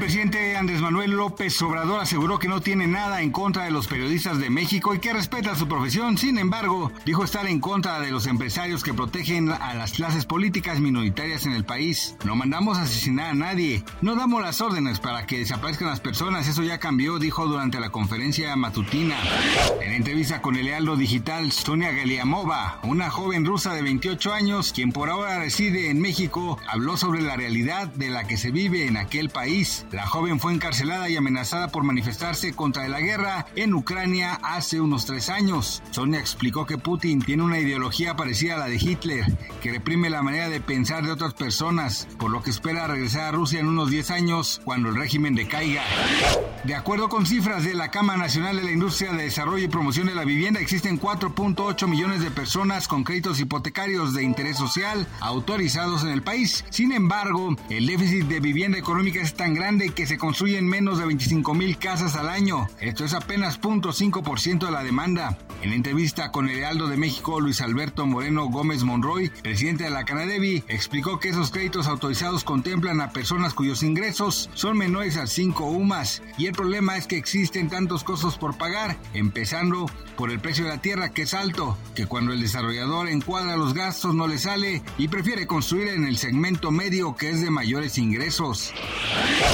Presidente Andrés Manuel López Obrador aseguró que no tiene nada en contra de los periodistas de México y que respeta su profesión. Sin embargo, dijo estar en contra de los empresarios que protegen a las clases políticas minoritarias en el país. No mandamos asesinar a nadie. No damos las órdenes para que desaparezcan las personas. Eso ya cambió, dijo durante la conferencia matutina. En entrevista con el Lealdo Digital, Sonia Galiamova, una joven rusa de 28 años, quien por ahora reside en México, habló sobre la realidad de la que se vive en aquel país. La joven fue encarcelada y amenazada por manifestarse contra la guerra en Ucrania hace unos tres años. Sonia explicó que Putin tiene una ideología parecida a la de Hitler, que reprime la manera de pensar de otras personas, por lo que espera regresar a Rusia en unos 10 años cuando el régimen decaiga. De acuerdo con cifras de la Cámara Nacional de la Industria de Desarrollo y Promoción de la Vivienda, existen 4.8 millones de personas con créditos hipotecarios de interés social autorizados en el país. Sin embargo, el déficit de vivienda económica es tan grande que se construyen menos de 25 mil casas al año. Esto es apenas 0.5% de la demanda. En entrevista con el Heraldo de México, Luis Alberto Moreno Gómez Monroy, presidente de la Canadevi, explicó que esos créditos autorizados contemplan a personas cuyos ingresos son menores a 5 UMAS y el problema es que existen tantos costos por pagar, empezando por el precio de la tierra que es alto, que cuando el desarrollador encuadra los gastos no le sale y prefiere construir en el segmento medio que es de mayores ingresos.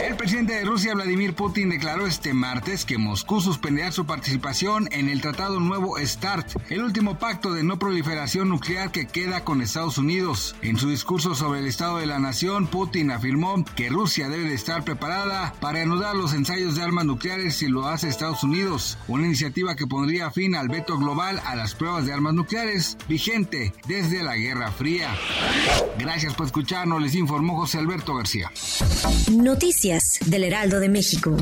El presidente de Rusia, Vladimir Putin, declaró este martes que Moscú suspenderá su participación en el Tratado Nuevo START, el último pacto de no proliferación nuclear que queda con Estados Unidos. En su discurso sobre el estado de la nación, Putin afirmó que Rusia debe de estar preparada para anudar los ensayos de armas nucleares si lo hace Estados Unidos, una iniciativa que pondría fin al veto global a las pruebas de armas nucleares vigente desde la Guerra Fría. Gracias por escucharnos, les informó José Alberto García. Noticias del Heraldo de México.